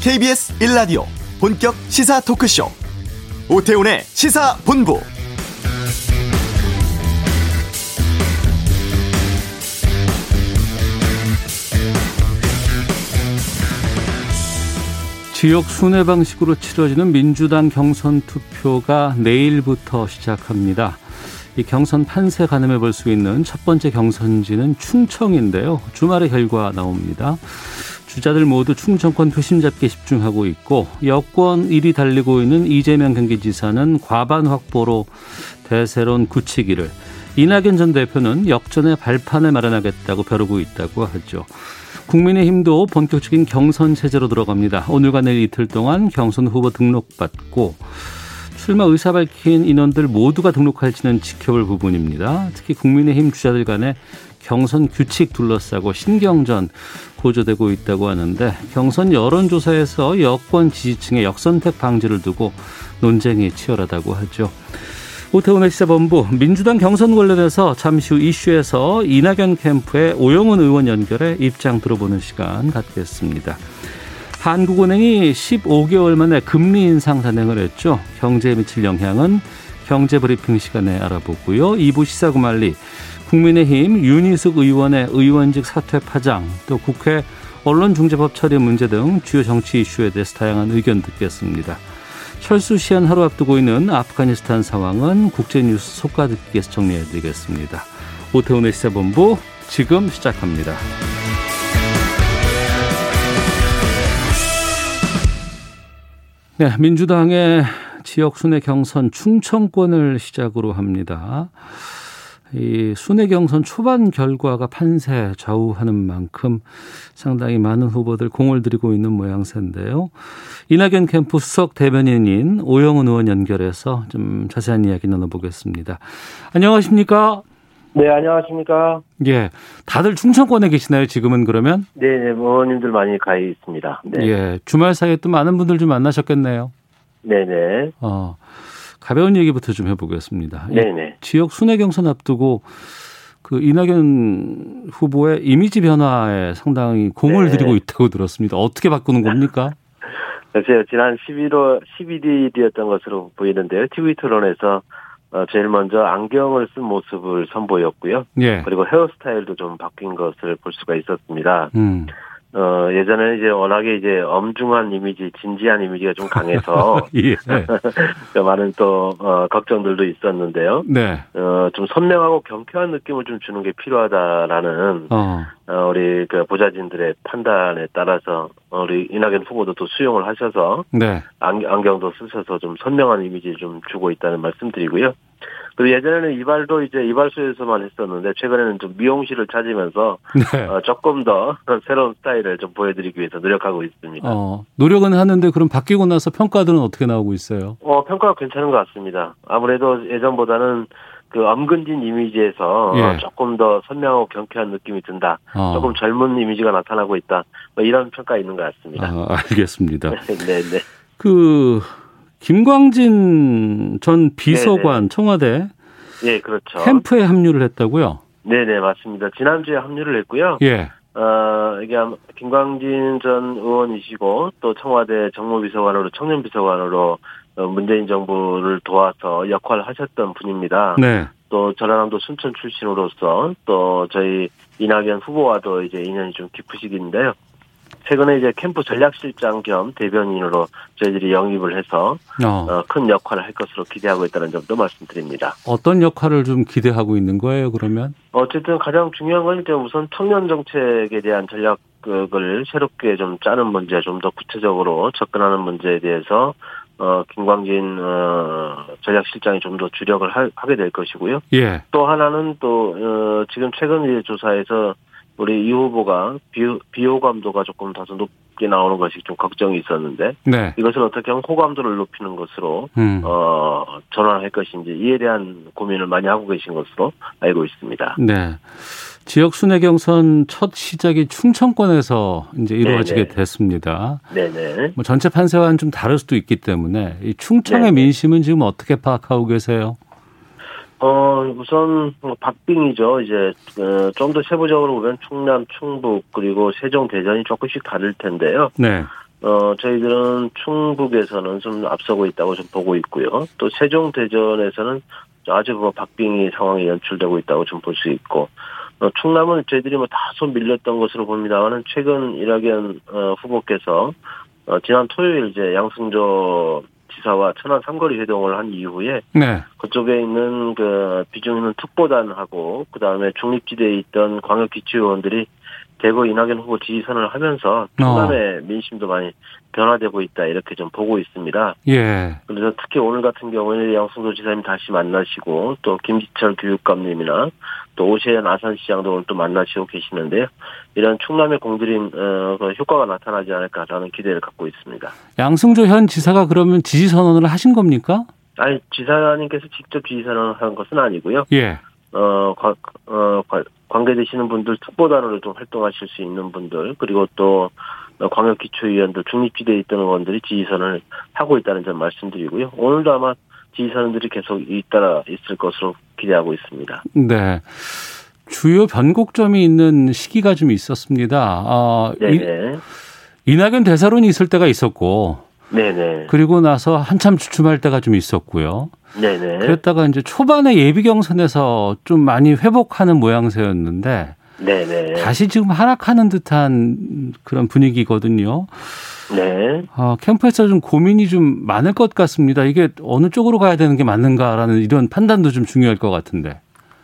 KBS 1라디오 본격 시사 토크쇼 오태훈의 시사본부 지역 순회 방식으로 치러지는 민주당 경선 투표가 내일부터 시작합니다. 이 경선 판세 가늠해 볼 수 있는 첫 번째 경선지는 충청인데요. 주말에 결과 나옵니다. 주자들 모두 충청권 표심 잡기에 집중하고 있고 여권 1위 달리고 있는 이재명 경기지사는 과반 확보로 대세론 굳히기를 이낙연 전 대표는 역전의 발판을 마련하겠다고 벼르고 있다고 하죠. 국민의힘도 본격적인 경선 체제로 들어갑니다. 오늘과 내일 이틀 동안 경선 후보 등록받고 출마 의사 밝힌 인원들 모두가 등록할지는 지켜볼 부분입니다. 특히 국민의힘 주자들 간에 경선 규칙 둘러싸고 신경전 고조되고 있다고 하는데 경선 여론조사에서 여권 지지층의 역선택 방지를 두고 논쟁이 치열하다고 하죠. 오태훈의 시사본부 민주당 경선 관련해서 잠시 후 이슈에서 이낙연 캠프의 오영훈 의원 연결해 입장 들어보는 시간 갖겠습니다. 한국은행이 15개월 만에 금리 인상 단행을 했죠. 경제에 미칠 영향은 경제 브리핑 시간에 알아보고요. 2부 시사구말리 국민의힘 윤희숙 의원의 의원직 사퇴 파장 또 국회 언론중재법 처리 문제 등 주요 정치 이슈에 대해서 다양한 의견 듣겠습니다. 철수 시한 하루 앞두고 있는 아프가니스탄 상황은 국제뉴스 속가듣기에서 정리해드리겠습니다. 오태훈의 시사본부 지금 시작합니다. 네, 민주당의 지역 순회 경선 충청권을 시작으로 합니다. 이 순회 경선 초반 결과가 판세 좌우하는 만큼 상당히 많은 후보들 공을 들이고 있는 모양새인데요. 이낙연 캠프 수석 대변인인 오영훈 의원 연결해서 좀 자세한 이야기 나눠보겠습니다. 안녕하십니까? 네, 안녕하십니까? 예. 다들 충청권에 계시나요, 지금은 그러면? 네, 네, 부모님들 많이 가 있습니다. 네. 예. 주말 사이에 또 많은 분들 좀 만나셨겠네요. 네네. 어. 가벼운 얘기부터 좀 해보겠습니다. 네네. 지역 순회 경선 앞두고 그 이낙연 후보의 이미지 변화에 상당히 공을 네. 들이고 있다고 들었습니다. 어떻게 바꾸는 겁니까? 글쎄요, 지난 11월, 11일이었던 것으로 보이는데요. TV 토론에서 어, 제일 먼저 안경을 쓴 모습을 선보였고요. 예. 그리고 헤어스타일도 좀 바뀐 것을 볼 수가 있었습니다. 음. 어, 예전에는 이제 워낙에 이제 엄중한 이미지, 진지한 이미지가 좀 강해서 예. 많은 또, 어, 걱정들도 있었는데요. 네. 어, 좀 선명하고 경쾌한 느낌을 좀 주는 게 필요하다라는 어. 어, 우리 그 보좌진들의 판단에 따라서 어, 우리 이낙연 후보도 또 수용을 하셔서 네. 안, 안경도 쓰셔서 좀 선명한 이미지를 좀 주고 있다는 말씀드리고요. 그리고 예전에는 이발도 이제 이발소에서만 했었는데 최근에는 좀 미용실을 찾으면서 네. 어, 조금 더 새로운 스타일을 좀 보여드리기 위해서 노력하고 있습니다. 어. 노력은 하는데 그럼 바뀌고 나서 평가들은 어떻게 나오고 있어요? 어, 평가가 괜찮은 것 같습니다. 아무래도 예전보다는 그 엄근진 이미지에서 예. 어, 조금 더 선명하고 경쾌한 느낌이 든다. 어. 조금 젊은 이미지가 나타나고 있다. 뭐 이런 평가 있는 것 같습니다. 아, 알겠습니다. 네, 네. 그 김광진 전 비서관 청와대 예, 그렇죠. 캠프에 합류를 했다고요? 네, 네, 맞습니다. 지난주에 합류를 했고요. 예. 어, 이게 김광진 전 의원이시고 또 청와대 정무비서관으로 청년비서관으로 어, 문재인 정부를 도와서 역할을 하셨던 분입니다. 네. 또 전라남도 순천 출신으로서 또 저희 이낙연 후보와도 이제 인연이 좀 깊으시긴데요. 최근에 이제 캠프 전략실장 겸 대변인으로 저희들이 영입을 해서 어. 어, 큰 역할을 할 것으로 기대하고 있다는 점도 말씀드립니다. 어떤 역할을 좀 기대하고 있는 거예요, 그러면? 어쨌든 가장 중요한 건 이제 우선 청년 정책에 대한 전략을 새롭게 좀 짜는 문제, 좀 더 구체적으로 접근하는 문제에 대해서 어 김광진 어 전략실장이 좀 더 주력을 하, 게될 것이고요. 예. 또 하나는 또 어, 지금 최근 조사에서 우리 이 후보가 비호, 비호감도가 조금 다소 높게 나오는 것이 좀 걱정이 있었는데 네. 이것을 어떻게 하면 호감도를 높이는 것으로 음. 어 전환할 것인지 이에 대한 고민을 많이 하고 계신 것으로 알고 있습니다. 네. 지역 순회 경선 첫 시작이 충청권에서 이제 이루어지게 네네. 됐습니다. 네네. 뭐 전체 판세와는 좀 다를 수도 있기 때문에 이 충청의 네네. 민심은 지금 어떻게 파악하고 계세요? 어, 우선, 뭐 박빙이죠. 이제, 어, 좀더 세부적으로 보면 충남, 충북, 그리고 세종, 대전이 조금씩 다를 텐데요. 네. 어, 저희들은 충북에서는 좀 앞서고 있다고 좀 보고 있고요. 또 세종 대전에서는 아주 그 박빙이 상황이 연출되고 있다고 좀 볼 수 있고, 어, 충남은 저희들이 뭐 다소 밀렸던 것으로 봅니다만은 최근 이낙연 어, 후보께서 어, 지난 토요일 이제 양승조 지사와 천안 삼거리 회동을 한 이후에 네. 그쪽에 있는 그 비중 있는 특보단하고 그 다음에 중립지대에 있던 광역기초의원들이 대거 이낙연 후보 지지선을 하면서 충남의 민심도 많이 변화되고 있다 이렇게 좀 보고 있습니다. 예. 그래서 특히 오늘 같은 경우에는 양승도 지사님 다시 만나시고 또 김지철 교육감님이나 또 오세현 아산시장도 오늘 또 만나시고 계시는데요. 이런 충남의 공들인 어, 그 효과가 나타나지 않을까라는 기대를 갖고 있습니다. 양승조 현 지사가 그러면 지지 선언을 하신 겁니까? 아니 지사님께서 직접 지지 선언을 한 것은 아니고요. 예. 어, 관, 어, 관계되시는 분들, 특보단으로 좀 활동하실 수 있는 분들, 그리고 또, 광역기초위원들, 중립지대에 있던 의원들이 지지선을 하고 있다는 점 말씀드리고요. 오늘도 아마 지지선들이 계속 잇따라 있을 것으로 기대하고 있습니다. 네. 주요 변곡점이 있는 시기가 좀 있었습니다. 어, 네네. 이, 이낙연 대사론이 있을 때가 있었고, 네네. 그리고 나서 한참 주춤할 때가 좀 있었고요. 네네. 그랬다가 이제 초반에 예비 경선에서 좀 많이 회복하는 모양새였는데 네네. 다시 지금 하락하는 듯한 그런 분위기거든요. 네. 어, 캠프에서 좀 고민이 좀 많을 것 같습니다. 이게 어느 쪽으로 가야 되는 게 맞는가라는 이런 판단도 좀 중요할 것 같은데.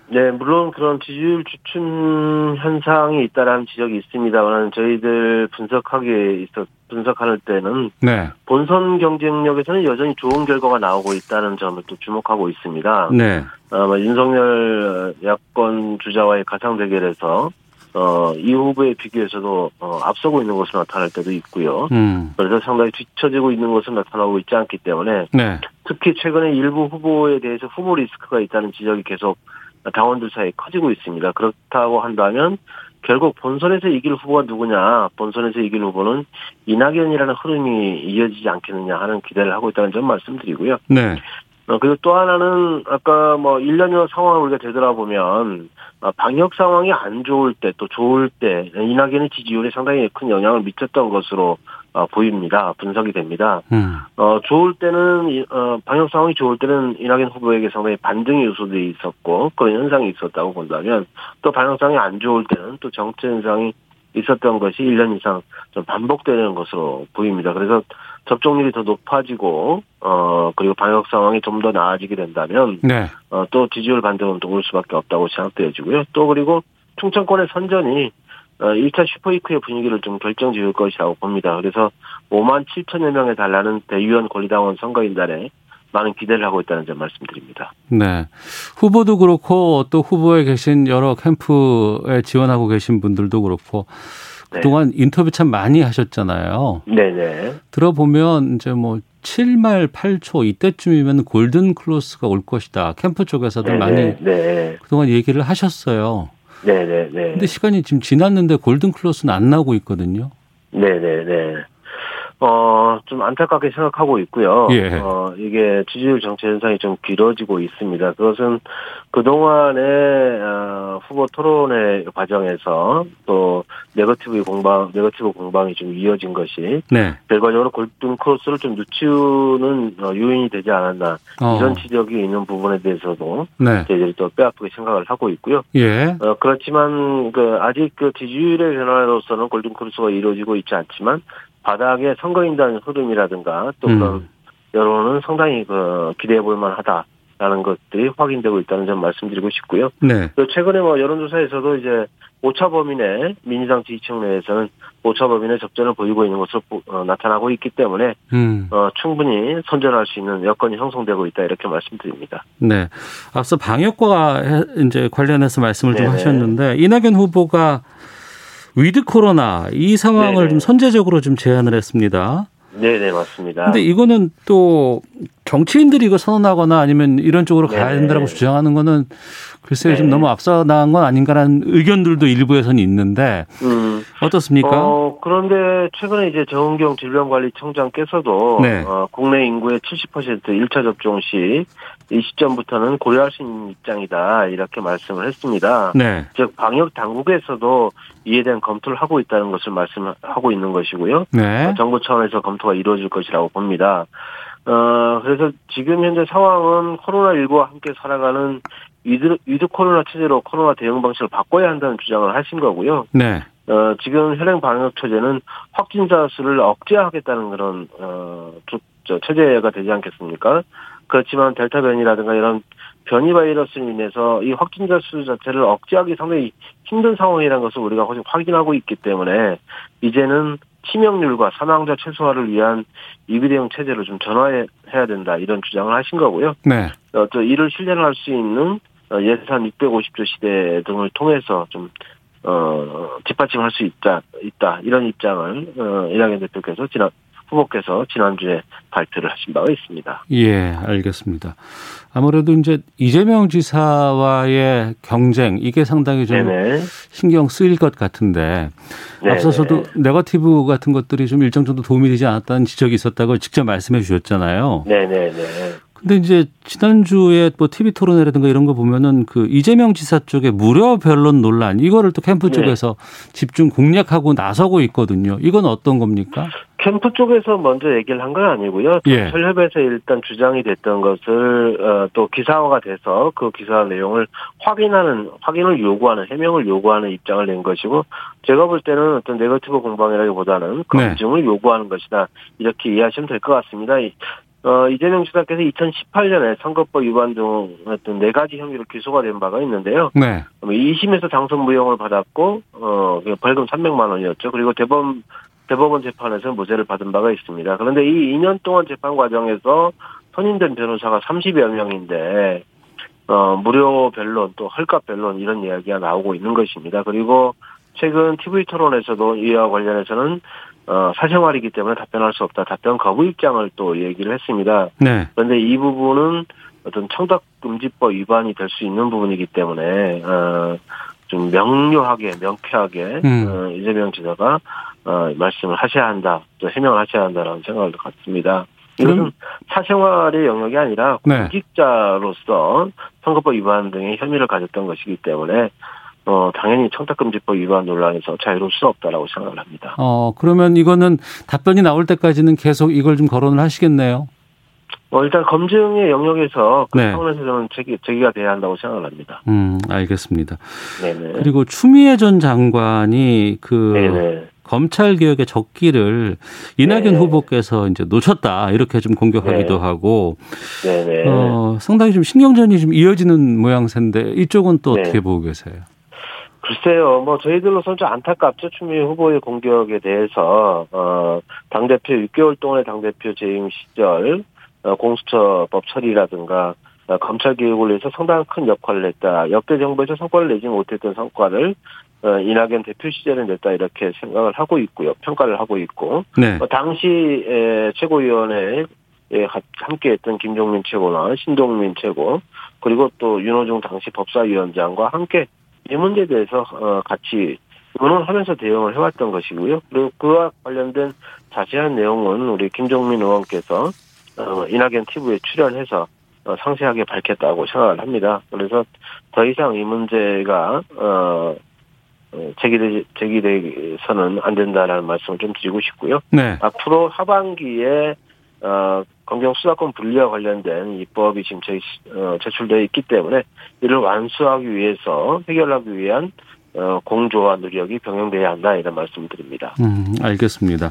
네, 물론 그런 지지율 주춤 현상이 있다라는 지적이 있습니다만 저희들 분석하기에 있어 분석할 때는 네. 본선 경쟁력에서는 여전히 좋은 결과가 나오고 있다는 점을 또 주목하고 있습니다. 네. 아마 윤석열 야권 주자와의 가상 대결에서 어, 이 후보에 비교해서도 어, 앞서고 있는 것으로 나타날 때도 있고요. 음. 그래서 상당히 뒤처지고 있는 것으로 나타나고 있지 않기 때문에 네. 특히 최근에 일부 후보에 대해서 후보 리스크가 있다는 지적이 계속 당원들 사이에 커지고 있습니다. 그렇다고 한다면 결국 본선에서 이길 후보가 누구냐, 본선에서 이길 후보는 이낙연이라는 흐름이 이어지지 않겠느냐 하는 기대를 하고 있다는 점 말씀드리고요. 네. 어, 그리고 또 하나는 아까 뭐 1년여 상황을 우리가 되돌아보면 어, 방역 상황이 안 좋을 때 또 좋을 때 이낙연의 지지율에 상당히 큰 영향을 미쳤던 것으로 어, 보입니다. 분석이 됩니다. 음. 어, 좋을 때는, 어, 방역 상황이 좋을 때는 이낙연 후보에게 상당히 반등의 요소들이 있었고, 그런 현상이 있었다고 본다면, 또 방역 상황이 안 좋을 때는 또 정체 현상이 있었던 것이 1년 이상 좀 반복되는 것으로 보입니다. 그래서 접종률이 더 높아지고, 어, 그리고 방역 상황이 좀 더 나아지게 된다면, 네. 어, 또 지지율 반등은 또 올 수밖에 없다고 생각되어지고요. 또 그리고 충청권의 선전이 어, 1차 슈퍼이크의 분위기를 좀 결정 지을 것이라고 봅니다. 그래서 5만 7천여 명에 달하는 대의원 권리당원 선거인단에 많은 기대를 하고 있다는 점 말씀드립니다. 네. 후보도 그렇고 또 후보에 계신 여러 캠프에 지원하고 계신 분들도 그렇고 네. 그동안 인터뷰 참 많이 하셨잖아요. 네네. 들어보면 이제 뭐 7말 8초 이때쯤이면 골든 클로스가 올 것이다. 캠프 쪽에서도 많이 네. 그동안 얘기를 하셨어요. 네네네. 근데 시간이 지금 지났는데 골든 크로스는 안 나오고 있거든요. 네네네. 어, 좀 안타깝게 생각하고 있고요. 예. 어, 이게 지지율 정체 현상이 좀 길어지고 있습니다. 그것은 그동안의, 어, 후보 토론회 과정에서 또 네거티브 공방, 네거티브 공방이 좀 이어진 것이 네. 결과적으로 골든 크로스를 좀 늦추는 어, 요인이 되지 않았나. 어. 이런 지적이 있는 부분에 대해서도 네. 저희들이 또 뼈아프게 생각을 하고 있고요. 예. 어, 그렇지만, 그, 아직 그 지지율의 변화로서는 골든크루스가 이루어지고 있지 않지만, 바닥의 선거인단 흐름이라든가, 또 그런 음. 여론은 상당히 그, 기대해 볼 만하다. 라는 것들이 확인되고 있다는 점 말씀드리고 싶고요. 네. 또 최근에 뭐 여론조사에서도 이제 오차 범위 내 민주당 지지층 내에서는 오차 범위 내 접전을 보이고 있는 것으로 보- 어, 나타나고 있기 때문에 음. 어, 충분히 선전할 수 있는 여건이 형성되고 있다 이렇게 말씀드립니다. 네. 앞서 방역과 해- 이제 관련해서 말씀을 좀 네네. 하셨는데 이낙연 후보가 위드 코로나 이 상황을 네네. 좀 선제적으로 좀 제안을 했습니다. 네 네 맞습니다. 근데 이거는 또 정치인들이 이거 선언하거나 아니면 이런 쪽으로 가야 네네. 된다고 주장하는 거는 글쎄요 좀 네. 너무 앞서 나간 건 아닌가라는 의견들도 일부에서는 있는데 음. 어떻습니까? 어, 그런데 최근에 이제 정은경 질병관리청장께서도 네. 어, 국내 인구의 70% 1차 접종 시 이 시점부터는 고려할 수 있는 입장이다 이렇게 말씀을 했습니다. 네. 즉 방역 당국에서도 이에 대한 검토를 하고 있다는 것을 말씀하고 있는 것이고요. 네. 어, 정부 차원에서 검토가 이루어질 것이라고 봅니다. 어, 그래서 지금 현재 상황은 코로나19와 함께 살아가는 위드, 위드 코로나 체제로 코로나 대응 방식을 바꿔야 한다는 주장을 하신 거고요. 네. 어, 지금 현행 방역 체제는 확진자 수를 억제하겠다는 그런, 어, 조, 저, 체제가 되지 않겠습니까? 그렇지만 델타 변이라든가 이런 변이 바이러스로 인해서 이 확진자 수 자체를 억제하기 상당히 힘든 상황이라는 것을 우리가 확인하고 있기 때문에 이제는 치명률과 사망자 최소화를 위한 위기대응 체제로 좀 전환해야 된다 이런 주장을 하신 거고요. 네. 어, 또 이를 실현할 수 있는 어, 예산 650조 시대 등을 통해서 좀 어, 뒷받침할 수 있다, 있다, 이런 입장을, 어, 이낙연 대표께서 지난, 후보께서 지난주에 발표를 하신 바가 있습니다. 예, 알겠습니다. 아무래도 이제 이재명 지사와의 경쟁, 이게 상당히 좀 네네. 신경 쓰일 것 같은데, 네네. 앞서서도 네거티브 같은 것들이 좀 일정 정도 도움이 되지 않았다는 지적이 있었다고 직접 말씀해 주셨잖아요. 네네네. 근데 이제 지난주에 뭐 TV 토론회라든가 이런 거 보면은 그 이재명 지사 쪽의 무료 변론 논란 이거를 또 캠프 네. 쪽에서 집중 공략하고 나서고 있거든요. 이건 어떤 겁니까? 캠프 쪽에서 먼저 얘기를 한 건 아니고요. 예. 철협에서 일단 주장이 됐던 것을 어, 또 기사화가 돼서 그 기사 내용을 확인하는 확인을 요구하는 해명을 요구하는 입장을 낸 것이고 제가 볼 때는 어떤 네거티브 공방이라기보다는 네. 검증을 요구하는 것이다 이렇게 이해하시면 될 것 같습니다. 이- 어, 이재명 지사께서 2018년에 선거법 위반 등 어떤 네 가지 혐의로 기소가 된 바가 있는데요. 네. 2심에서 당선 무효를 받았고 어 벌금 300만 원이었죠. 그리고 대법원 대법원 재판에서 무죄를 받은 바가 있습니다. 그런데 이 2년 동안 재판 과정에서 선임된 변호사가 30여 명인데 어 무료 변론 또 헐값 변론 이런 이야기가 나오고 있는 것입니다. 그리고 최근 TV 토론에서도 이와 관련해서는 어 사생활이기 때문에 답변할 수 없다. 답변 거부 입장을 또 얘기를 했습니다. 네. 그런데 이 부분은 어떤 청탁금지법 위반이 될 수 있는 부분이기 때문에 어, 좀 명료하게 명쾌하게 음. 어, 이재명 지사가 어, 말씀을 하셔야 한다, 또 해명을 하셔야 한다라는 생각을 갖습니다. 이것은 사생활의 영역이 아니라 네. 공직자로서 선거법 위반 등의 혐의를 가졌던 것이기 때문에 어, 당연히 청탁금지법 위반 논란에서 자유로울 수 없다라고 생각을 합니다. 어, 그러면 이거는 답변이 나올 때까지는 계속 이걸 좀 거론을 하시겠네요. 어, 일단 검증의 영역에서 그 네. 차원에서 저는 제기, 제기가 돼야 한다고 생각을 합니다. 음, 알겠습니다. 네네. 그리고 추미애 전 장관이 그 네네. 검찰 개혁의 적기를 이낙연 네. 후보께서 이제 놓쳤다 이렇게 좀 공격하기도 네. 하고 네네. 어, 상당히 좀 신경전이 좀 이어지는 모양새인데 이쪽은 또 네. 어떻게 보고 계세요? 글쎄요, 뭐 저희들로서는 좀 안타깝죠. 추미애 후보의 공격에 대해서 어, 당 대표 6개월 동안의 당 대표 재임 시절 어, 공수처법 처리라든가 어, 검찰 개혁을 위해서 상당히 큰 역할을 했다. 역대 정부에서 성과를 내지 못했던 성과를 어, 이낙연 대표 시절에 냈다 이렇게 생각을 하고 있고요. 평가를 하고 있고 네. 어, 당시 에, 최고위원회에 가- 함께했던 김종민 최고나 신동민 최고 그리고 또 윤호중 당시 법사위원장과 함께 이 문제에 대해서 어, 같이 의논하면서 대응을 해왔던 것이고요. 그리고 그와 관련된 자세한 내용은 우리 김종민 의원께서 어, 이낙연 TV에 출연해서 어, 상세하게 밝혔다고 생각을 합니다. 그래서 더 이상 이 문제가 어, 어, 제기되, 제기되서는 안 된다라는 말씀을 좀 드리고 싶고요. 네. 앞으로 하반기에 어, 검경 수사권 분리와 관련된 입법이 지금 제, 어, 제출되어 있기 때문에 이를 완수하기 위해서 해결하기 위한 어, 공조와 노력이 병행돼야 한다 이런 말씀을 드립니다. 음, 알겠습니다.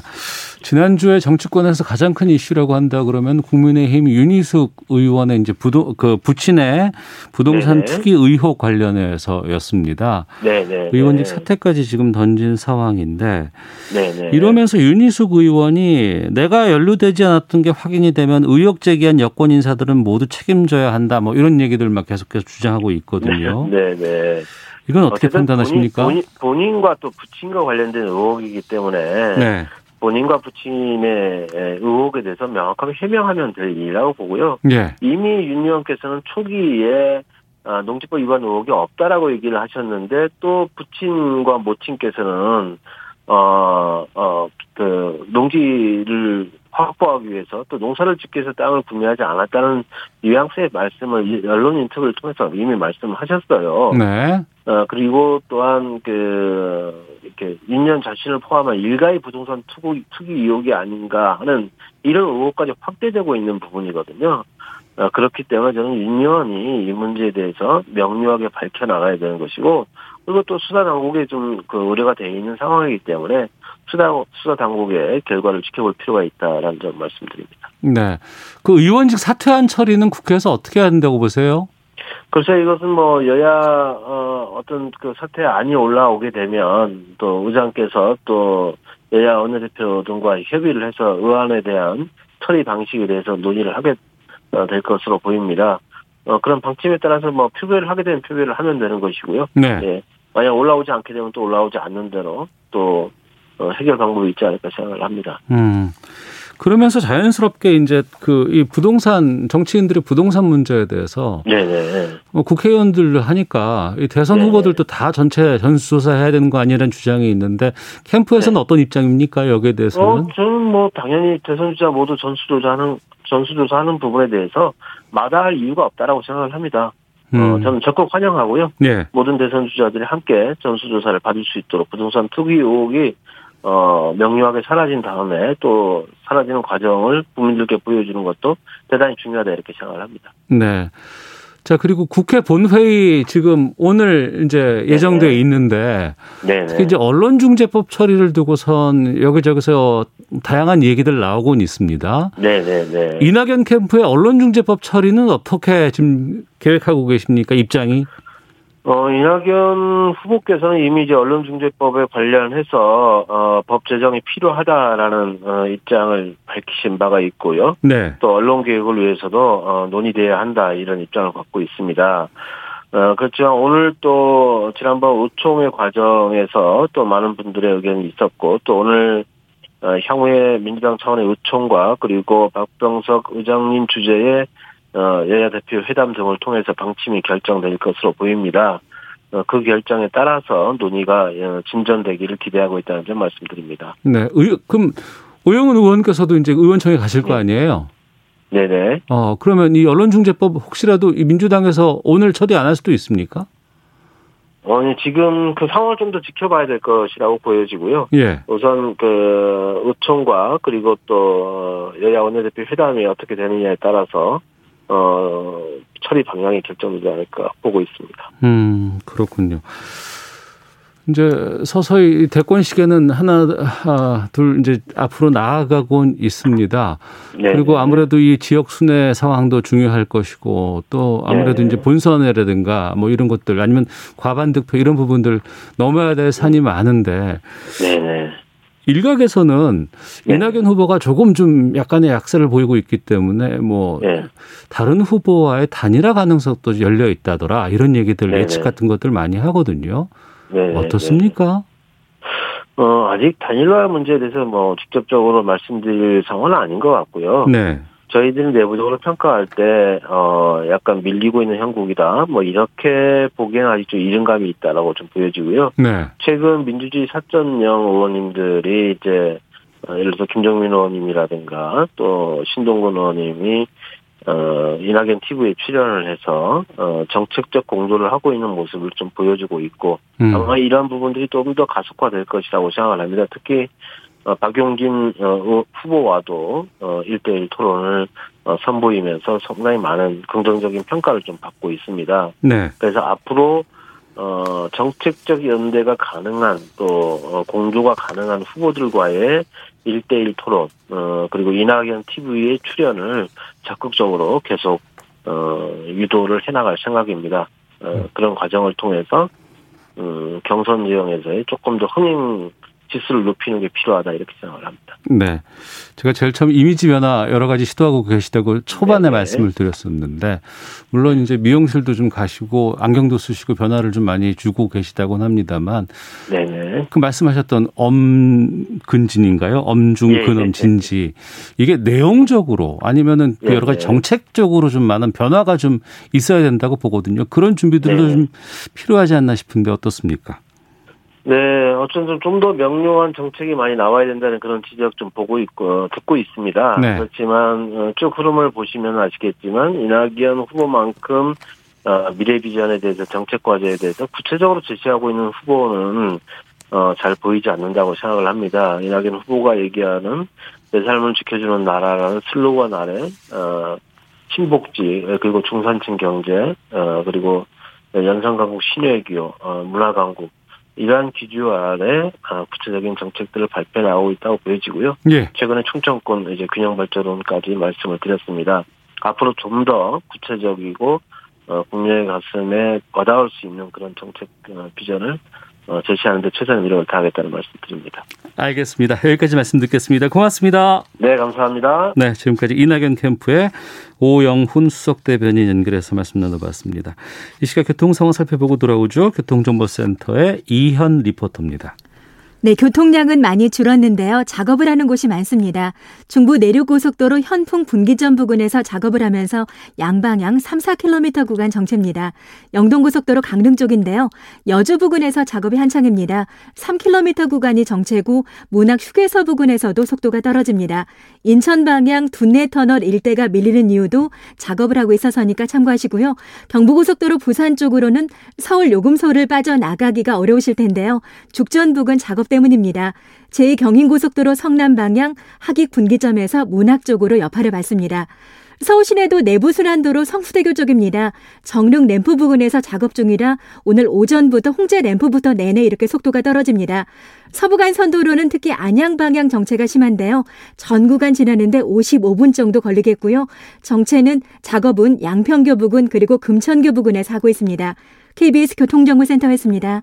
지난주에 정치권에서 가장 큰 이슈라고 한다 그러면 국민의힘 윤희숙 의원의 이제 부도 그 부친의 부동산 네네. 투기 의혹 관련해서였습니다. 네네. 의원직 사퇴까지 지금 던진 상황인데 네네. 이러면서 윤희숙 의원이 내가 연루되지 않았던 게 확인이 되면 의혹 제기한 여권 인사들은 모두 책임져야 한다 뭐 이런 얘기들 막 계속해서 주장하고 있거든요. 네네. 이건 어떻게 판단하십니까? 본인, 본인, 과또 부친과 관련된 의혹이기 때문에 네. 본인과 부친의 의혹에 대해서 명확하게 해명하면 될 일이라고 보고요. 예. 이미 윤 의원께서는 초기에 아, 농지법 위반 의혹이 없다라고 얘기를 하셨는데 또 부친과 모친께서는 어, 어, 그 농지를 확보하기 위해서 또 농사를 짓기 위해서 땅을 구매하지 않았다는 뉘앙스의 말씀을 언론 인터뷰를 통해서 이미 말씀하셨어요. 네. 어, 그리고 또한 그 이렇게 인연 자신을 포함한 일가의 부동산 투기, 투기 의혹이 아닌가 하는 이런 의혹까지 확대되고 있는 부분이거든요. 어, 그렇기 때문에 저는 윤의원이 이 문제에 대해서 명료하게 밝혀 나가야 되는 것이고 그리고 또 수사 당국에 좀 그 의뢰가 돼 있는 상황이기 때문에 수사 수사 당국의 결과를 지켜볼 필요가 있다라는 점 말씀드립니다. 네. 그 의원직 사퇴한 처리는 국회에서 어떻게 해야 된다고 보세요? 글쎄 이것은 뭐 여야 어 어떤 그 사퇴안이 올라오게 되면 또 의장께서 또 여야 원내대표 등과 협의를 해서 의안에 대한 처리 방식에 대해서 논의를 하게 어, 될 것으로 보입니다. 어 그런 방침에 따라서 뭐 표결을 하게 되면 표결을 하면 되는 것이고요. 네. 예. 만약 올라오지 않게 되면 또 올라오지 않는 대로 또 어, 해결 방법이 있지 않을까 생각을 합니다. 음. 그러면서 자연스럽게 이제 그 이 부동산 정치인들의 부동산 문제에 대해서 네네. 뭐 국회의원들 하니까 이 대선 네. 후보들도 다 전체 전수조사 해야 되는 거 아니라는 주장이 있는데 캠프에서는 네. 어떤 입장입니까 여기에 대해서는? 어, 저는 뭐 당연히 대선 주자 모두 전수조사하는 전수조사하는 부분에 대해서 마다할 이유가 없다라고 생각을 합니다. 어, 음. 저는 적극 환영하고요. 네. 모든 대선 주자들이 함께 전수조사를 받을 수 있도록 부동산 투기 의혹이 어, 명료하게 사라진 다음에 또 사라지는 과정을 국민들께 보여주는 것도 대단히 중요하다 이렇게 생각을 합니다. 네. 자, 그리고 국회 본회의 지금 오늘 이제 예정돼 네. 있는데 네네. 특히 이제 언론중재법 처리를 두고선 여기저기서 다양한 얘기들 나오곤 있습니다. 네네네. 이낙연 캠프의 언론중재법 처리는 어떻게 지금 계획하고 계십니까? 입장이? 어, 이낙연 후보께서는 이미 이제 언론중재법에 관련해서, 어, 법 제정이 필요하다라는, 어, 입장을 밝히신 바가 있고요. 네. 또 언론 개혁을 위해서도, 어, 논의돼야 한다, 이런 입장을 갖고 있습니다. 어, 그렇지만 오늘 또, 지난번 의총의 과정에서 또 많은 분들의 의견이 있었고, 또 오늘, 어, 향후에 민주당 차원의 의총과 그리고 박병석 의장님 주재의 어, 여야 대표 회담 등을 통해서 방침이 결정될 것으로 보입니다. 어, 그 결정에 따라서 논의가 어, 진전되기를 기대하고 있다는 점 말씀드립니다. 네. 의, 그럼 오영훈 의원께서도 이제 의원총회 가실 거 아니에요? 네네. 어, 그러면 이 언론중재법 혹시라도 이 민주당에서 오늘 처리 안 할 수도 있습니까? 어, 예, 지금 그 상황을 좀 더 지켜봐야 될 것이라고 보여지고요. 예. 우선 그 의총과 그리고 또 여야 원내대표 회담이 어떻게 되느냐에 따라서 어 처리 방향이 결정되지 않을까 보고 있습니다. 음, 그렇군요. 이제 서서히 대권 시계는 하나, 아, 둘, 이제 앞으로 나아가곤 있습니다. 네. 그리고 아무래도 이 지역 순회 상황도 중요할 것이고 또 아무래도 네. 이제 본선이라든가 뭐 이런 것들 아니면 과반 득표 이런 부분들 넘어야 될 산이 많은데 네네. 일각에서는 네. 이낙연 후보가 조금 좀 약간의 약세를 보이고 있기 때문에 뭐 네. 다른 후보와의 단일화 가능성도 열려 있다더라 이런 얘기들 네네. 예측 같은 것들 많이 하거든요. 네. 어떻습니까? 어, 아직 단일화 문제에 대해서 뭐 직접적으로 말씀드릴 상황은 아닌 것 같고요. 네. 저희들이 내부적으로 평가할 때, 어, 약간 밀리고 있는 형국이다. 뭐 이렇게 보기에는 아직 좀 이른감이 있다라고 좀 보여지고요. 네. 최근 민주주의 사전형 의원님들이 이제, 어, 예를 들어서 김정민 의원님이라든가 또 신동근 의원님이 어, 이낙연 TV에 출연을 해서, 어, 정책적 공조를 하고 있는 모습을 좀 보여주고 있고, 음. 아마 이러한 부분들이 조금 더 가속화될 것이라고 생각을 합니다. 특히 어, 박용진 어, 후보와도 어, 1대1 토론을 어, 선보이면서 상당히 많은 긍정적인 평가를 좀 받고 있습니다. 네. 그래서 앞으로 어, 정책적 연대가 가능한 또 어, 공조가 가능한 후보들과의 1대1 토론 어, 그리고 이낙연 TV의 출연을 적극적으로 계속 어, 유도를 해나갈 생각입니다. 어, 그런 과정을 통해서 음, 경선 지형에서의 조금 더 흥행 지수를 높이는 게 필요하다 이렇게 생각을 합니다. 네. 제가 제일 처음 이미지 변화 여러 가지 시도하고 계시다고 초반에 네네. 말씀을 드렸었는데 물론 이제 미용실도 좀 가시고 안경도 쓰시고 변화를 좀 많이 주고 계시다고는 합니다만 네네. 그 말씀하셨던 엄근진인가요? 엄중 예, 예, 근엄 예. 진지 이게 내용적으로 아니면은 그 예, 여러 가지 예. 정책적으로 좀 많은 변화가 좀 있어야 된다고 보거든요. 그런 준비들도 네. 좀 필요하지 않나 싶은데 어떻습니까? 네, 어쩐 좀더 명료한 정책이 많이 나와야 된다는 그런 지적 좀 보고 있고 듣고 있습니다. 네. 그렇지만 어, 쭉 흐름을 보시면 아시겠지만 이낙연 후보만큼 어, 미래 비전에 대해서 정책 과제에 대해서 구체적으로 제시하고 있는 후보는 어, 잘 보이지 않는다고 생각을 합니다. 이낙연 후보가 얘기하는 내 삶을 지켜주는 나라라는 슬로건 아래 어, 신복지 그리고 중산층 경제 어, 그리고 연상강국 신뢰기호 어, 문화강국 이러한 기조 아래 아, 구체적인 정책들을 발표해 나오고 있다고 보여지고요. 예. 최근에 충청권 이제 균형 발전론까지 말씀을 드렸습니다. 앞으로 좀 더 구체적이고 어, 국민의 가슴에 와닿을 수 있는 그런 정책 어, 비전을 어, 제시하는 데 최선의 노력을 다하겠다는 말씀 드립니다. 알겠습니다. 여기까지 말씀 듣겠습니다. 고맙습니다. 네, 감사합니다. 네, 지금까지 이낙연 캠프의 오영훈 수석 대변인 연결해서 말씀 나눠봤습니다. 이 시각 교통 상황 살펴보고 돌아오죠. 교통정보센터의 이현 리포터입니다. 네, 교통량은 많이 줄었는데요. 작업을 하는 곳이 많습니다. 중부 내륙고속도로 현풍 분기점 부근에서 작업을 하면서 양방향 3, 4km 구간 정체입니다. 영동고속도로 강릉 쪽인데요. 여주 부근에서 작업이 한창입니다. 3km 구간이 정체고 문학 휴게소 부근에서도 속도가 떨어집니다. 인천 방향 둔내 터널 일대가 밀리는 이유도 작업을 하고 있어서니까 참고하시고요. 경부고속도로 부산 쪽으로는 서울 요금소를 빠져나가기가 어려우실 텐데요. 죽전 부근 작업 때문입니다. 제2경인고속도로 성남 방향 하익 분기점에서 문학 쪽으로 여파를 받습니다. 서울 시내도 내부 순환도로 성수대교 쪽입니다. 정릉 램프 부근에서 작업 중이라 오늘 오전부터 홍제 램프부터 내내 이렇게 속도가 떨어집니다. 서부간 선도로는 특히 안양 방향 정체가 심한데요. 전 구간 지나는데 55분 정도 걸리겠고요. 정체는 작업은 양평교 부근 그리고 금천교 부근에서 하고 있습니다. KBS 교통정보센터였습니다.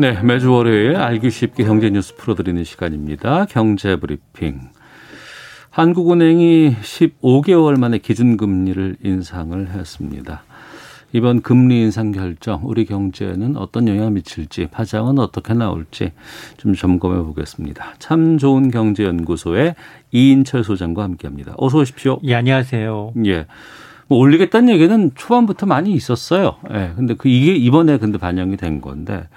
네, 매주 월요일 알기 쉽게 경제 뉴스 풀어드리는 시간입니다. 경제 브리핑. 한국은행이 15개월 만에 기준금리를 인상을 했습니다. 이번 금리 인상 결정 우리 경제에는 어떤 영향을 미칠지 파장은 어떻게 나올지 좀 점검해 보겠습니다. 참 좋은 경제연구소의 이인철 소장과 함께 합니다. 어서 오십시오. 예, 안녕하세요. 예. 뭐 올리겠다는 얘기는 초반부터 많이 있었어요. 예. 근데 그 이게 이번에 근데 반영이 된 건데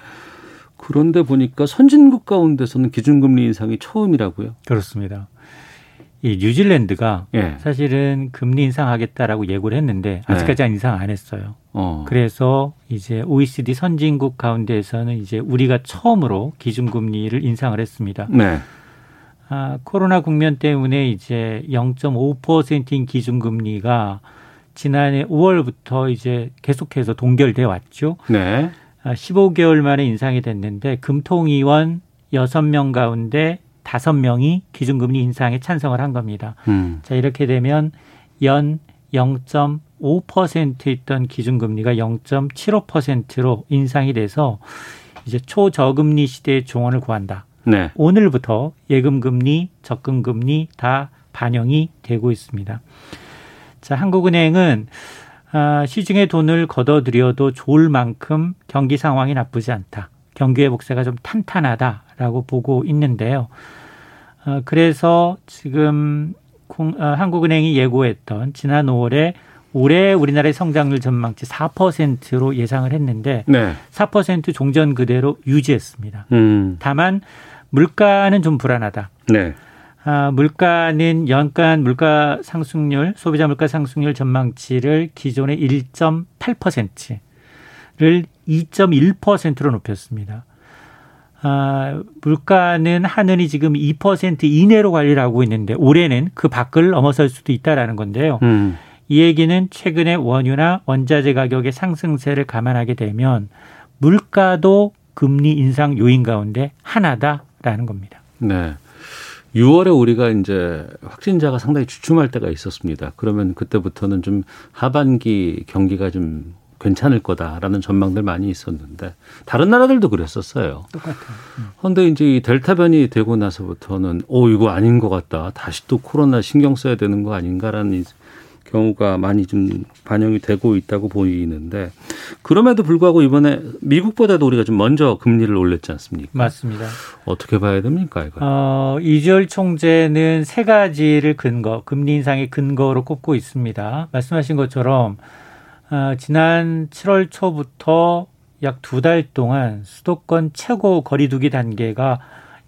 그런데 보니까 선진국 가운데서는 기준금리 인상이 처음이라고요. 그렇습니다. 이 뉴질랜드가 예. 사실은 금리 인상하겠다라고 예고를 했는데 아직까지 인상 안 했어요. 어. 그래서 이제 OECD 선진국 가운데에서는 이제 우리가 처음으로 기준금리를 인상을 했습니다. 네. 아, 코로나 국면 때문에 이제 0.5%인 기준금리가 지난해 5월부터 이제 계속해서 동결돼 왔죠. 네. 아, 15개월 만에 인상이 됐는데 금통위원 6명 가운데 5명이 기준금리 인상에 찬성을 한 겁니다. 음. 자, 이렇게 되면 연 0.5% 있던 기준금리가 0.75%로 인상이 돼서 이제 초저금리 시대의 종언을 구한다. 네. 오늘부터 예금금리, 적금금리 다 반영이 되고 있습니다. 자, 한국은행은 아, 시중에 돈을 걷어들여도 좋을 만큼 경기 상황이 나쁘지 않다. 경기 회복세가 좀 탄탄하다라고 보고 있는데요. 어, 그래서 지금 공, 어, 한국은행이 예고했던 지난 5월에 올해 우리나라의 성장률 전망치 4%로 예상을 했는데 네. 4% 종전 그대로 유지했습니다. 음. 다만 물가는 좀 불안하다. 네. 아, 물가는 연간 물가 상승률, 소비자 물가 상승률 전망치를 기존의 1.8%를 2.1%로 높였습니다. 아, 물가는 하늘이 지금 2% 이내로 관리를 하고 있는데 올해는 그 밖을 넘어설 수도 있다라는 건데요. 음. 이 얘기는 최근에 원유나 원자재 가격의 상승세를 감안하게 되면 물가도 금리 인상 요인 가운데 하나다라는 겁니다. 네. 6월에 우리가 이제 확진자가 상당히 주춤할 때가 있었습니다. 그러면 그때부터는 좀 하반기 경기가 좀 괜찮을 거다라는 전망들 많이 있었는데 다른 나라들도 그랬었어요. 똑같아요. 그런데 이제 이 델타 변이 되고 나서부터는 오 이거 아닌 것 같다. 다시 또 코로나 신경 써야 되는 거 아닌가라는 경우가 많이 좀 반영이 되고 있다고 보이는데 그럼에도 불구하고 이번에 미국보다도 우리가 좀 먼저 금리를 올렸지 않습니까? 맞습니다. 어떻게 봐야 됩니까 이거? 어, 이주열 총재는 세 가지를 근거, 금리 인상의 근거로 꼽고 있습니다. 말씀하신 것처럼 어, 지난 7월 초부터 약 두 달 동안 수도권 최고 거리두기 단계가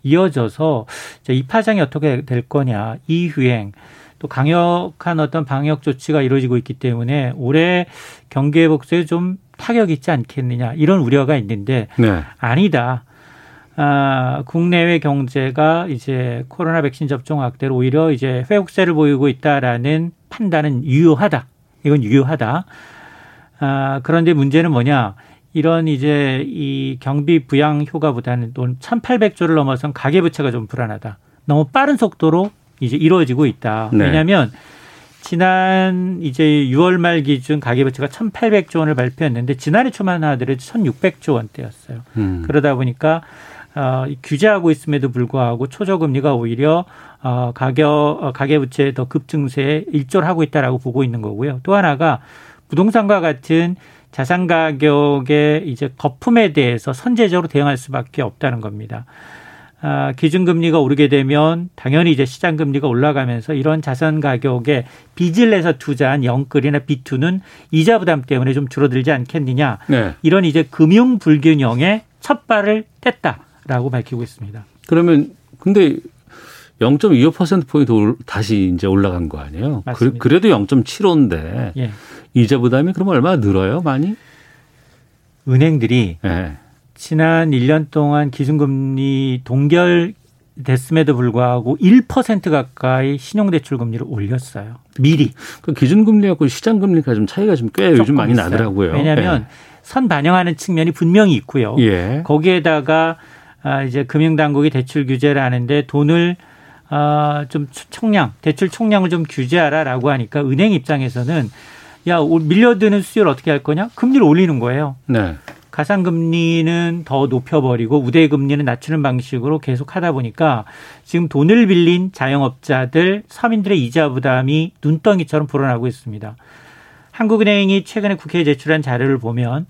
이어져서 이 파장이 어떻게 될 거냐, 이 유행 또 강력한 어떤 방역 조치가 이루어지고 있기 때문에 올해 경기 회복세에 좀 타격이 있지 않겠느냐 이런 우려가 있는데 네. 아니다. 아, 국내외 경제가 이제 코로나 백신 접종 확대로 오히려 이제 회복세를 보이고 있다라는 판단은 유효하다. 이건 유효하다. 아, 그런데 문제는 뭐냐? 이런 이제 이 경비 부양 효과보다는 돈 1,800조를 넘어선 가계 부채가 좀 불안하다. 너무 빠른 속도로 이제 이루어지고 있다. 네. 왜냐하면 지난 이제 6월 말 기준 가계부채가 1,800조 원을 발표했는데 지난해 초만 하더라도 1,600조 원대였어요. 음. 그러다 보니까 어, 규제하고 있음에도 불구하고 초저금리가 오히려 어, 가격 어, 가계부채 더 급증세에 일조를 하고 있다라고 보고 있는 거고요. 또 하나가 부동산과 같은 자산 가격의 이제 거품에 대해서 선제적으로 대응할 수밖에 없다는 겁니다. 아, 기준금리가 오르게 되면 당연히 이제 시장금리가 올라가면서 이런 자산 가격에 빚을 내서 투자한 영끌이나 비투는 이자 부담 때문에 좀 줄어들지 않겠느냐. 네. 이런 이제 금융 불균형의 첫 발을 뗐다라고 밝히고 있습니다. 그러면 근데 0.25% 포인트 다시 이제 올라간 거 아니에요? 맞습니다. 그, 래도 0.75인데 예. 이자 부담이 그럼 얼마나 늘어요? 많이? 은행들이 네. 지난 1년 동안 기준금리 동결 됐음에도 불구하고 1% 가까이 신용대출 금리를 올렸어요. 미리. 그 기준금리하고 시장금리가 좀 차이가 좀 꽤 요즘 많이 있어요. 나더라고요. 왜냐하면 예. 선 반영하는 측면이 분명히 있고요. 예. 거기에다가 아 이제 금융당국이 대출 규제를 하는데 돈을 아좀 총량 대출 총량을 좀 규제하라라고 하니까 은행 입장에서는 야 밀려드는 수요를 어떻게 할 거냐 금리를 올리는 거예요. 네. 가상금리는 더 높여버리고 우대금리는 낮추는 방식으로 계속 하다 보니까 지금 돈을 빌린 자영업자들 서민들의 이자 부담이 눈덩이처럼 불어나고 있습니다. 한국은행이 최근에 국회에 제출한 자료를 보면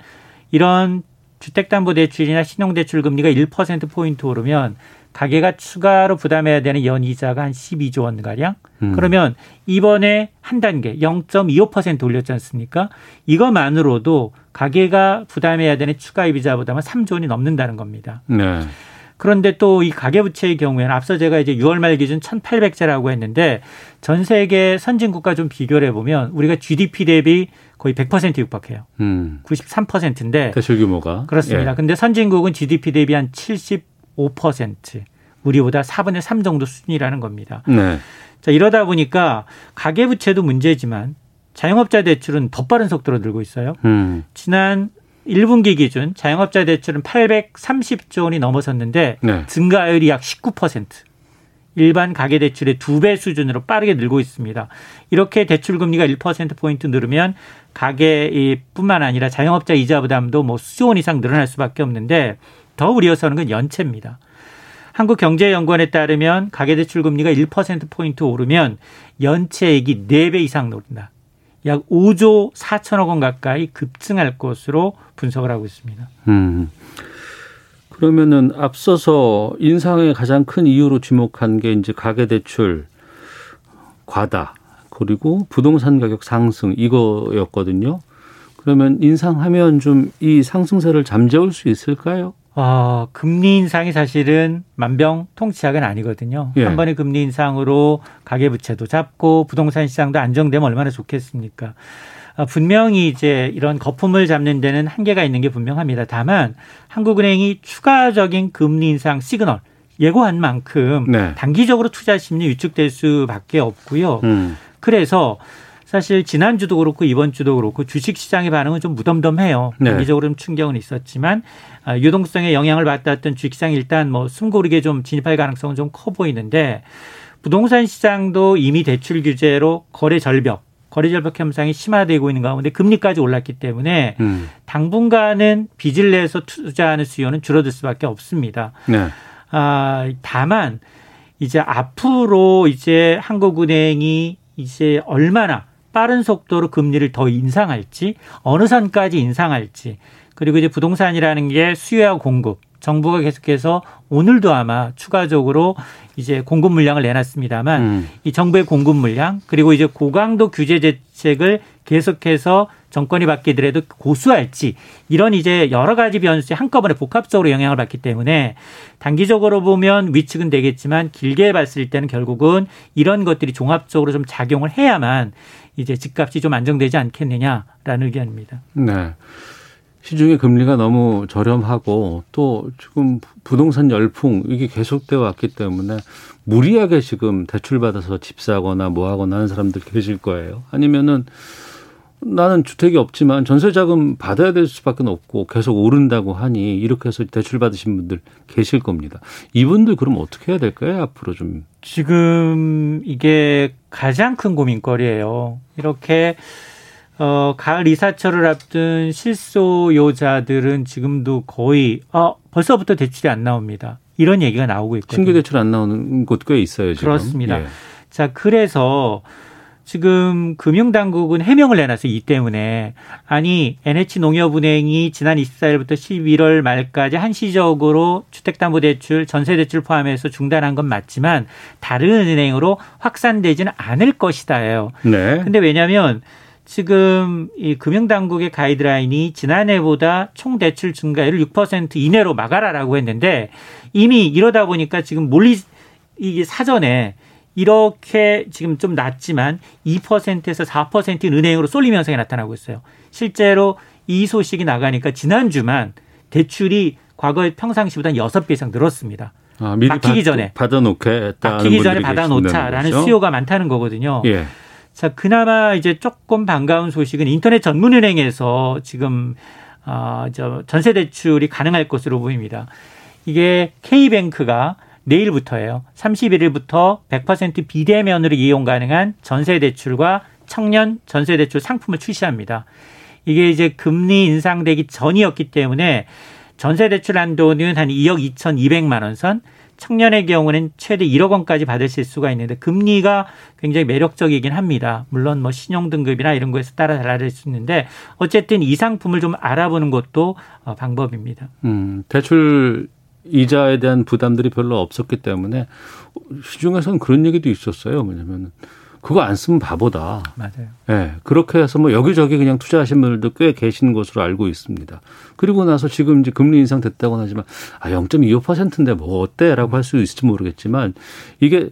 이런 주택담보대출이나 신용대출 금리가 1%포인트 오르면 가계가 추가로 부담해야 되는 연이자가 한 12조 원 가량. 음. 그러면 이번에 한 단계 0.25% 올렸지 않습니까? 이것만으로도 가계가 부담해야 되는 추가 이자 부담은 3조 원이 넘는다는 겁니다. 네. 그런데 또 이 가계부채의 경우에는 앞서 제가 이제 6월 말 기준 1,800자라고 했는데 전 세계 선진국과 좀 비교를 해보면 우리가 GDP 대비 거의 100% 육박해요. 음. 93%인데 대출 규모가 그렇습니다. 예. 근데 선진국은 GDP 대비 한 75% 우리보다 4분의 3 정도 수준이라는 겁니다. 네. 자, 이러다 보니까 가계부채도 문제지만 자영업자 대출은 더 빠른 속도로 늘고 있어요. 음. 지난 1분기 기준 자영업자 대출은 830조 원이 넘어섰는데 네. 증가율이 약 19%. 일반 가계 대출의 두 배 수준으로 빠르게 늘고 있습니다. 이렇게 대출 금리가 1% 포인트 늘으면 가계뿐만 아니라 자영업자 이자 부담도 뭐 수조 원 이상 늘어날 수밖에 없는데 더 우려서는 건 연체입니다. 한국경제연구원에 따르면 가계대출 금리가 1% 포인트 오르면 연체액이 4배 이상 오른다. 약 5조 4천억 원 가까이 급증할 것으로 분석을 하고 있습니다. 음. 그러면은 앞서서 인상의 가장 큰 이유로 주목한 게 이제 가계대출 과다 그리고 부동산 가격 상승 이거였거든요. 그러면 인상하면 좀 이 상승세를 잠재울 수 있을까요? 어, 금리 인상이 사실은 만병통치약은 아니거든요. 예. 한 번의 금리 인상으로 가계 부채도 잡고 부동산 시장도 안정되면 얼마나 좋겠습니까? 아, 분명히 이제 이런 거품을 잡는 데는 한계가 있는 게 분명합니다. 다만 한국은행이 추가적인 금리 인상 시그널 예고한 만큼 네. 단기적으로 투자 심리 위축될 수밖에 없고요. 음. 그래서 사실 지난주도 그렇고 이번 주도 그렇고 주식 시장의 반응은 좀 무덤덤해요. 네. 단기적으로 는 충격은 있었지만 아, 유동성에 영향을 받았던 주식 시장이 일단 뭐 숨고르게 좀 진입할 가능성은 좀 커 보이는데 부동산 시장도 이미 대출 규제로 거래 절벽 거래 절벽 현상이 심화되고 있는 가운데 금리까지 올랐기 때문에 음. 당분간은 빚을 내서 투자하는 수요는 줄어들 수밖에 없습니다. 네. 아, 다만 이제 앞으로 이제 한국은행이 이제 얼마나 빠른 속도로 금리를 더 인상할지 어느 선까지 인상할지 그리고 이제 부동산이라는 게 수요와 공급 정부가 계속해서 오늘도 아마 추가적으로 이제 공급 물량을 내놨습니다만 음. 이 정부의 공급 물량 그리고 이제 고강도 규제 대책을 계속해서 정권이 바뀌더라도 고수할지 이런 이제 여러 가지 변수 한꺼번에 복합적으로 영향을 받기 때문에 단기적으로 보면 위축은 되겠지만 길게 봤을 때는 결국은 이런 것들이 종합적으로 좀 작용을 해야만 이제 집값이 좀 안정되지 않겠느냐라는 의견입니다. 네. 시중의 금리가 너무 저렴하고 또 지금 부동산 열풍 이게 계속되어 왔기 때문에 무리하게 지금 대출 받아서 집 사거나 뭐 하거나 하는 사람들 계실 거예요. 아니면은 나는 주택이 없지만 전세 자금 받아야 될 수밖에 없고 계속 오른다고 하니 이렇게 해서 대출 받으신 분들 계실 겁니다. 이분들 그럼 어떻게 해야 될까요? 앞으로 좀 지금 이게 가장 큰 고민거리예요. 이렇게 어, 가을 이사철을 앞둔 실소요자들은 지금도 거의 어, 벌써부터 대출이 안 나옵니다. 이런 얘기가 나오고 있거든요. 신규 대출 안 나오는 곳 꽤 있어요, 지금. 그렇습니다. 예. 자, 그래서 지금 금융당국은 해명을 내놨어요. 이 때문에. 아니, NH농협은행이 지난 24일부터 11월 말까지 한시적으로 주택담보대출, 전세대출 포함해서 중단한 건 맞지만 다른 은행으로 확산되지는 않을 것이다예요. 네. 근데 왜냐하면 지금 이 금융당국의 가이드라인이 지난해보다 총 대출 증가율을 6% 이내로 막아라라고 했는데 이미 이러다 보니까 지금 몰리 이게 사전에 이렇게 지금 좀 낮지만 2%에서 4%인 은행으로 쏠림 현상이 나타나고 있어요. 실제로 이 소식이 나가니까 지난주만 대출이 과거의 평상시보다 6배 이상 늘었습니다. 아, 미리 막히기 받- 전에. 받아놓겠다. 막히기 전에 받아놓자라는 수요가 많다는 거거든요. 예. 자, 그나마 이제 조금 반가운 소식은 인터넷 전문은행에서 지금 어, 저 전세 대출이 가능할 것으로 보입니다. 이게 K뱅크가 내일부터예요. 31일부터 100% 비대면으로 이용 가능한 전세 대출과 청년 전세 대출 상품을 출시합니다. 이게 이제 금리 인상되기 전이었기 때문에 전세 대출 한도는 한 2억 2,200만 원 선, 청년의 경우는 최대 1억 원까지 받으실 수가 있는데 금리가 굉장히 매력적이긴 합니다. 물론 뭐 신용 등급이나 이런 거에서 따라 달라질 수 있는데 어쨌든 이 상품을 좀 알아보는 것도 어, 방법입니다. 음, 대출 이자에 대한 부담들이 별로 없었기 때문에 시중에서는 그런 얘기도 있었어요. 뭐냐면 그거 안 쓰면 바보다. 맞아요. 예. 그렇게 해서 뭐 여기저기 그냥 투자하신 분들도 꽤 계신 것으로 알고 있습니다. 그리고 나서 지금 이제 금리 인상 됐다고는 하지만 아, 0.25%인데 뭐 어때라고 할 수 있을지 모르겠지만 이게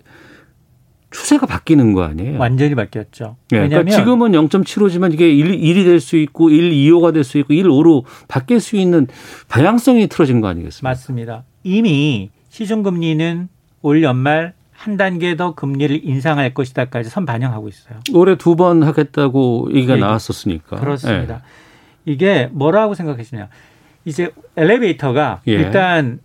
추세가 바뀌는 거 아니에요? 완전히 바뀌었죠. 예, 그러니까 왜냐하면 지금은 0.75지만 이게 1, 1이 될 수 있고 1, 2호가 될 수 있고 1, 5로 바뀔 수 있는 다양성이 틀어진 거 아니겠습니까? 맞습니다. 이미 시중금리는 올 연말 한 단계 더 금리를 인상할 것이다까지 선 반영하고 있어요. 올해 두 번 하겠다고 얘기가 얘기. 나왔었으니까. 그렇습니다. 이게 뭐라고 생각하시냐. 이제 엘리베이터가 예. 일단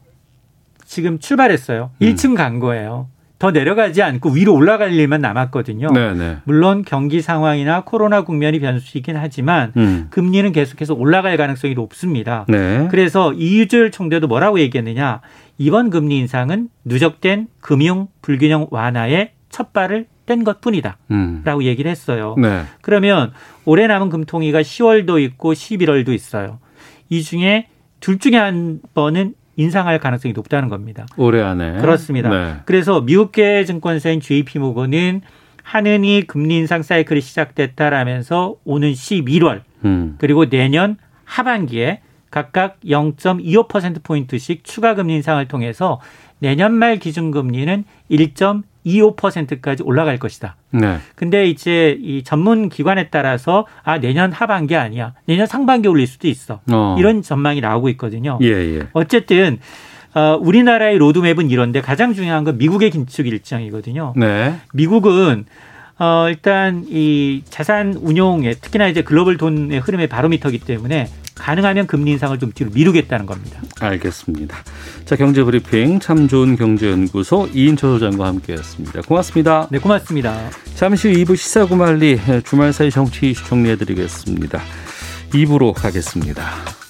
지금 출발했어요. 음. 1층 간 거예요. 더 내려가지 않고 위로 올라갈 일만 남았거든요. 네, 네. 물론 경기 상황이나 코로나 국면이 변수이긴 하지만 음. 금리는 계속해서 올라갈 가능성이 높습니다. 네. 그래서 이유절 총재도 뭐라고 얘기했느냐. 이번 금리 인상은 누적된 금융 불균형 완화의 첫 발을 뗀 것 뿐이다. 음. 라고 얘기를 했어요. 네. 그러면 올해 남은 금통위가 10월도 있고 11월도 있어요. 이 중에 둘 중에 한 번은 인상할 가능성이 높다는 겁니다. 올해 안에. 그렇습니다. 네. 그래서 미국계 증권사인 JP모건은 하느니 금리 인상 사이클이 시작됐다라면서 오는 11월 음. 그리고 내년 하반기에 각각 0.25%포인트씩 추가 금리 인상을 통해서 내년 말 기준금리는 1.25%까지 올라갈 것이다. 네. 근데 이제 이 전문 기관에 따라서 아 내년 하반기 아니야. 내년 상반기 올릴 수도 있어. 어. 이런 전망이 나오고 있거든요. 예, 예. 어쨌든 어, 우리나라의 로드맵은 이런데 가장 중요한 건 미국의 긴축 일정이거든요. 네. 미국은 어, 일단 이 자산 운용에 특히나 이제 글로벌 돈의 흐름의 바로미터기 때문에 가능하면 금리 인상을 좀 뒤로 미루겠다는 겁니다. 알겠습니다. 자, 경제 브리핑 참 좋은 경제연구소 이인철 소장과 함께했습니다. 고맙습니다. 네, 고맙습니다. 잠시 후 2부 시사구말리 주말 사이 정치 이슈 정리해드리겠습니다. 2부로 가겠습니다.